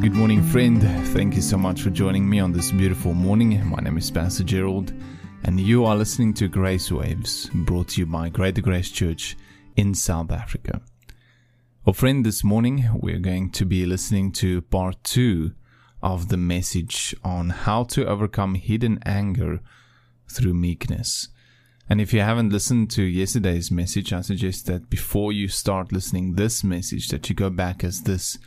Good morning, friend. Thank you so much for joining me on this beautiful morning. My name is Pastor Gerald, and you are listening to Grace Waves, brought to you by Greater Grace Church in South Africa. Well, friend, this morning we're going to be listening to part two of the message on how to overcome hidden anger through meekness. And if you haven't listened to yesterday's message, I suggest that before you start listening this message, that you go back as this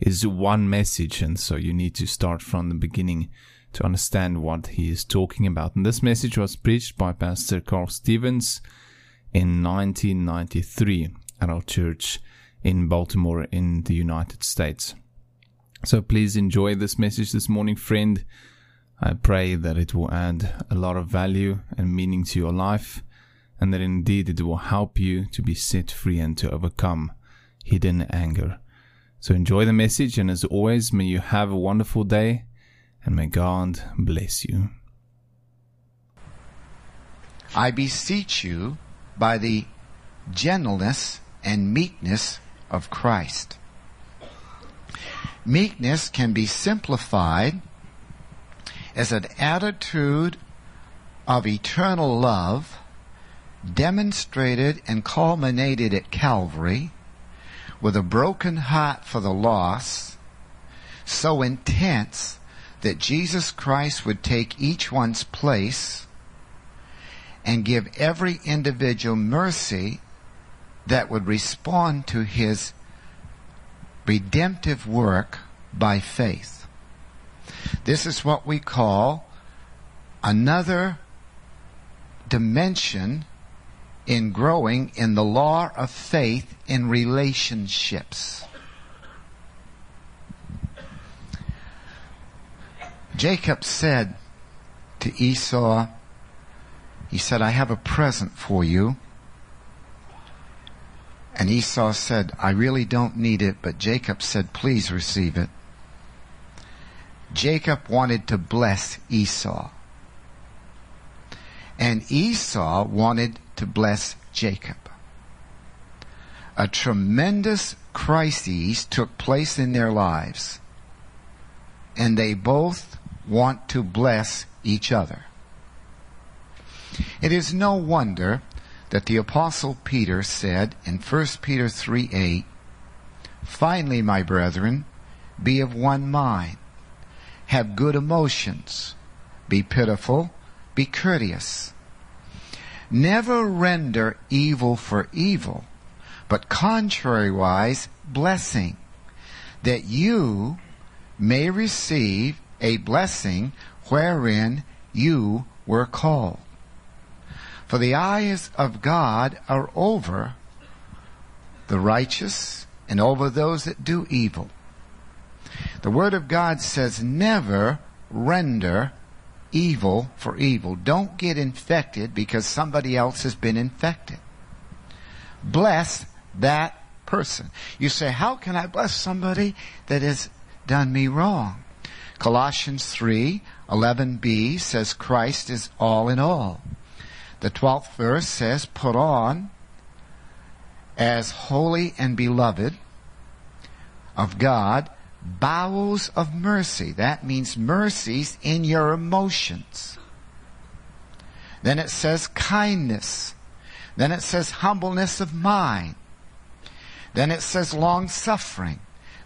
is one message, and so you need to start from the beginning to understand what he is talking about. And this message was preached by Pastor Carl Stevens in 1993 at our church in Baltimore in the United States. So please enjoy this message this morning, friend. I pray that it will add a lot of value and meaning to your life, and that indeed it will help you to be set free and to overcome hidden anger. So enjoy the message, and as always, may you have a wonderful day, and may God bless you. I beseech you by the gentleness and meekness of Christ. Meekness can be simplified as an attitude of eternal love demonstrated and culminated at Calvary with a broken heart for the loss so intense that Jesus Christ would take each one's place and give every individual mercy that would respond to his redemptive work by faith. This is what we call another dimension in growing in the law of faith in relationships. Jacob said to Esau, he said, I have a present for you. And Esau said, I really don't need it, but Jacob said, please receive it. Jacob wanted to bless Esau. And Esau wanted to bless Jacob. A tremendous crisis took place in their lives, and they both want to bless each other. It is no wonder that the apostle Peter said in 1 Peter 3 8, Finally, my brethren, be of one mind, have good emotions, be pitiful, be courteous. Never render evil for evil, but contrariwise blessing, that you may receive a blessing wherein you were called. For the eyes of God are over the righteous and over those that do evil. The Word of God says, never render evil for evil. Don't get infected because somebody else has been infected. Bless that person. You say, how can I bless somebody that has done me wrong? Colossians 3, 11b says Christ is all in all. The 12th verse says, put on as holy and beloved of God bowels of mercy. That means mercies in your emotions. Then it says kindness. Then it says humbleness of mind. Then it says long suffering.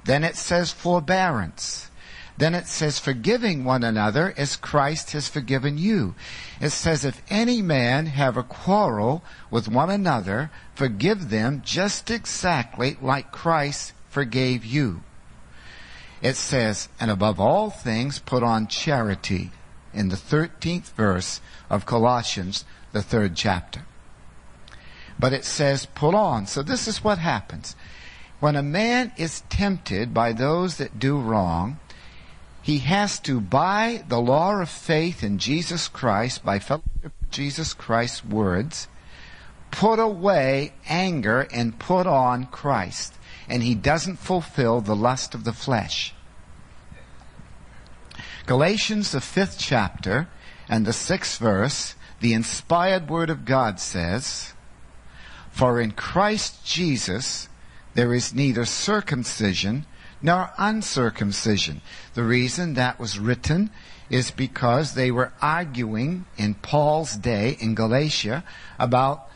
Then it says forbearance. Then it says forgiving one another as Christ has forgiven you. It says if any man have a quarrel with one another, forgive them just exactly like Christ forgave you it says, and above all things put on charity in the 13th verse of Colossians, the third chapter. But it says put on. So this is what happens. When a man is tempted by those that do wrong, he has to, by the law of faith in Jesus Christ, by fellowship with Jesus Christ's words, put away anger and put on Christ and he doesn't fulfill the lust of the flesh. Galatians, the fifth chapter and the sixth verse, the inspired word of God says, For in Christ Jesus there is neither circumcision nor uncircumcision. The reason that was written is because they were arguing in Paul's day in Galatia about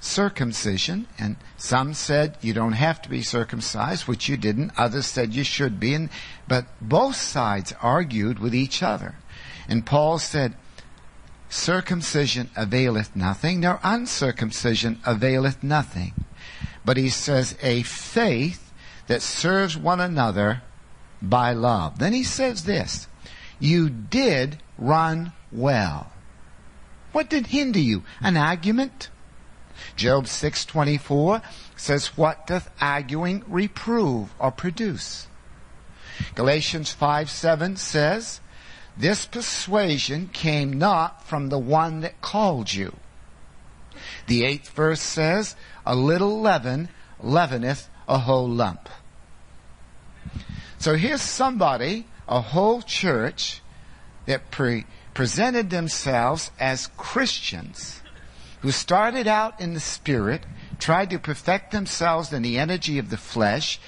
circumcision, and some said you don't have to be circumcised, which you didn't. Others said you should be, and, but both sides argued with each other. And Paul said, circumcision availeth nothing, nor uncircumcision availeth nothing. But he says, a faith that serves one another by love. Then he says this, you did run well. What did hinder you? An argument? Job 6:24 says, "What doth arguing reprove or produce?" Galatians 5:7 says, "This persuasion came not from the one that called you." The eighth verse says, "A little leaven leaveneth a whole lump." So here's somebody, a whole church, that pre- presented themselves as Christians who started out in the spirit, tried to perfect themselves in the energy of the flesh,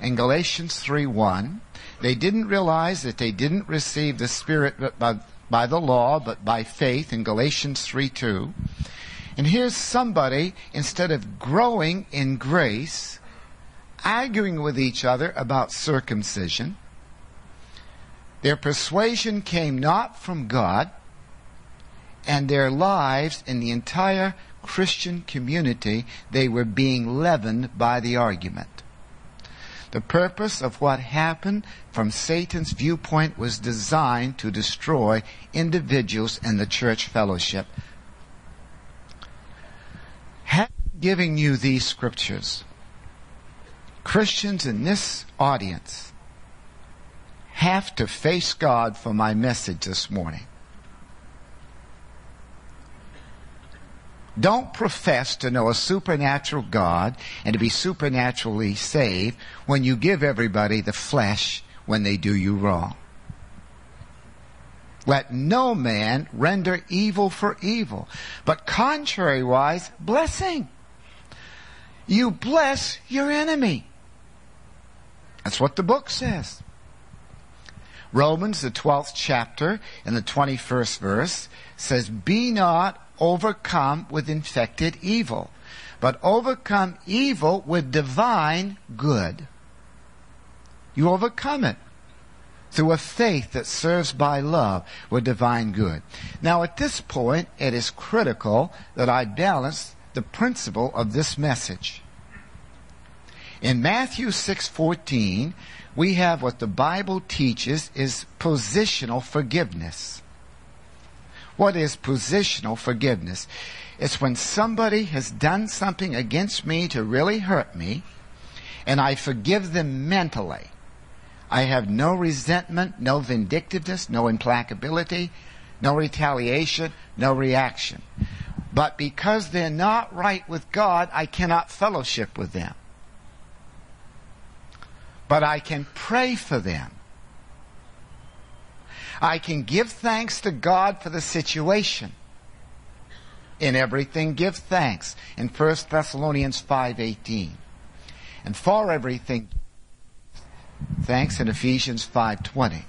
in Galatians 3:1, they didn't realize that they didn't receive the spirit by, by the law, but by faith in Galatians 3:2. And here's somebody, instead of growing in grace, arguing with each other about circumcision. Their persuasion came not from God, and their lives in the entire Christian community, they were being leavened by the argument. The purpose of what happened from Satan's viewpoint was designed to destroy individuals and the church fellowship. giving you these scriptures, Christians in this audience have to face God for my message this morning. Don't profess to know a supernatural God and to be supernaturally saved when you give everybody the flesh when they do you wrong. Let no man render evil for evil, but contrariwise, blessing. You bless your enemy. That's what the book says. Romans, the 12th chapter, in the 21st verse, says, Be not overcome with infected evil, but overcome evil with divine good. You overcome it through a faith that serves by love with divine good. Now, at this point, it is critical that I balance the principle of this message. In Matthew 6:14, we have what the Bible teaches is positional forgiveness. What is positional forgiveness? It's when somebody has done something against me to really hurt me, and I forgive them mentally. I have no resentment, no vindictiveness, no implacability, no retaliation, no reaction. But because they're not right with God, I cannot fellowship with them. But I can pray for them. I can give thanks to God for the situation. In everything give thanks in 1 Thessalonians 5:18. And for everything thanks in Ephesians 5:20.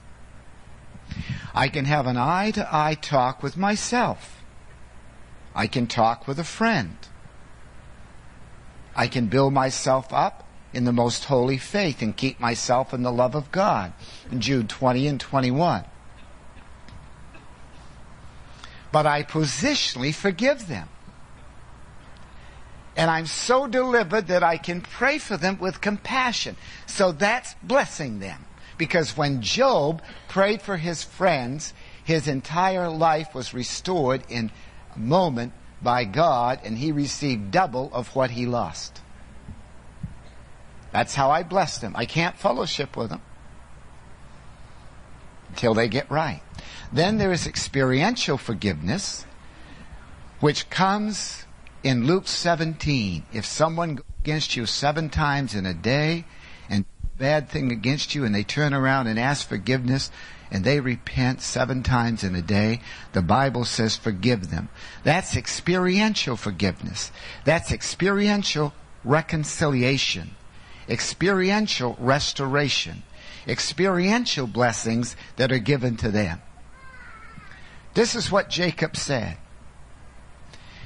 I can have an eye-to-eye talk with myself. I can talk with a friend. I can build myself up in the most holy faith and keep myself in the love of God. In Jude 20 and 21 but I positionally forgive them. And I'm so delivered that I can pray for them with compassion. So that's blessing them. Because when Job prayed for his friends, his entire life was restored in a moment by God, and he received double of what he lost. That's how I bless them. I can't fellowship with them until they get right. Then there is experiential forgiveness, which comes in Luke 17. If someone goes against you seven times in a day and bad thing against you and they turn around and ask forgiveness and they repent seven times in a day, the Bible says forgive them. That's experiential forgiveness. That's experiential reconciliation. Experiential restoration. Experiential blessings that are given to them. This is what Jacob said.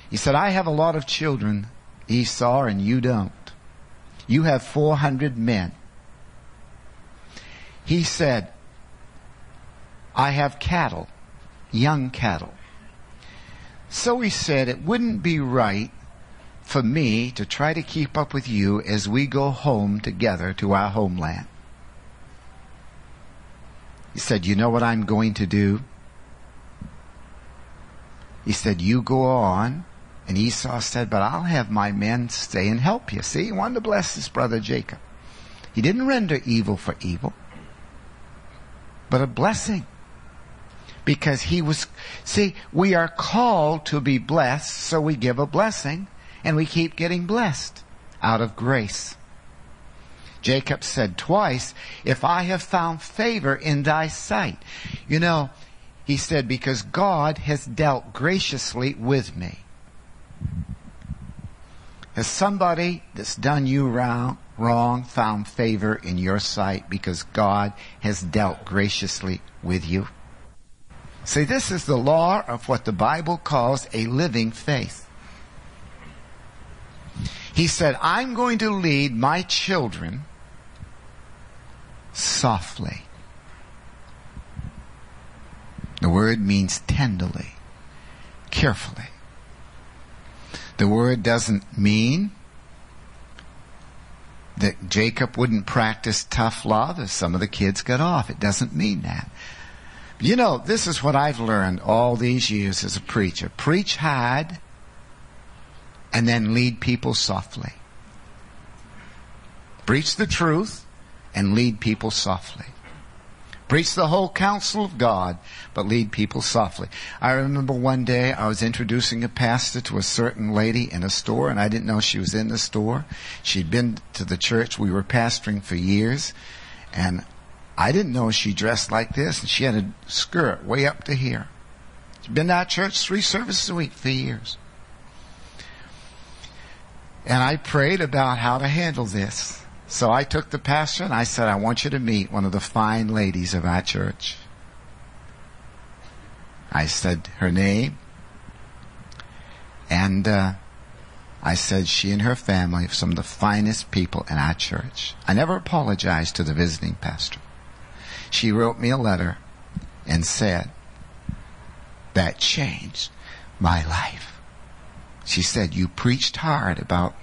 He said, I have a lot of children, Esau, and you don't. You have 400 men. He said, I have cattle, young cattle. So he said, it wouldn't be right for me to try to keep up with you as we go home together to our homeland. He said, You know what I'm going to do? He said, You go on. And Esau said, But I'll have my men stay and help you. See, he wanted to bless his brother Jacob. He didn't render evil for evil, but a blessing. Because he was, see, we are called to be blessed, so we give a blessing and we keep getting blessed out of grace. Jacob said twice, If I have found favor in thy sight. You know, he said, Because God has dealt graciously with me. Has somebody that's done you wrong, wrong found favor in your sight because God has dealt graciously with you? See, this is the law of what the Bible calls a living faith. He said, I'm going to lead my children softly. The word means tenderly, carefully. The word doesn't mean that Jacob wouldn't practice tough love if some of the kids got off. It doesn't mean that. You know, this is what I've learned all these years as a preacher. Preach hard and then lead people softly. Preach the truth and lead people softly. Preach the whole counsel of God, but lead people softly. I remember one day I was introducing a pastor to a certain lady in a store, and I didn't know she was in the store. She'd been to the church we were pastoring for years, and I didn't know she dressed like this, and she had a skirt way up to here. She'd been to our church three services a week for years. And I prayed about how to handle this. So I took the pastor and I said, I want you to meet one of the fine ladies of our church. I said her name. And uh, I said she and her family are some of the finest people in our church. I never apologized to the visiting pastor. She wrote me a letter and said, that changed my life. She said, You preached hard about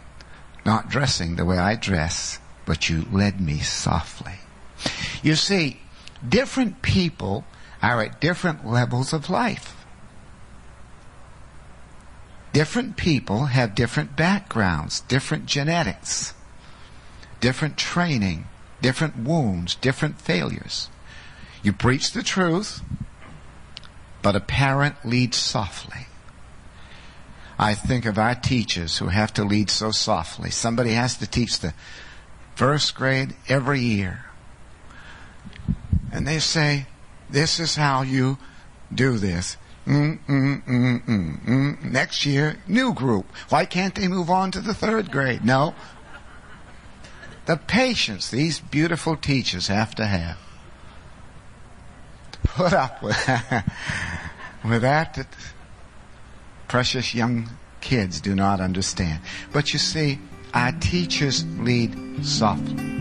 not dressing the way I dress, but you led me softly. You see, different people are at different levels of life. Different people have different backgrounds, different genetics, different training, different wounds, different failures. You preach the truth, but a parent leads softly. I think of our teachers who have to lead so softly. Somebody has to teach the first grade every year. And they say, this is how you do this. Mm, mm, mm, mm, mm. Next year, new group. Why can't they move on to the third grade? No. The patience these beautiful teachers have to have to put up with, with that, that precious young kids do not understand. But you see, our teachers lead softly.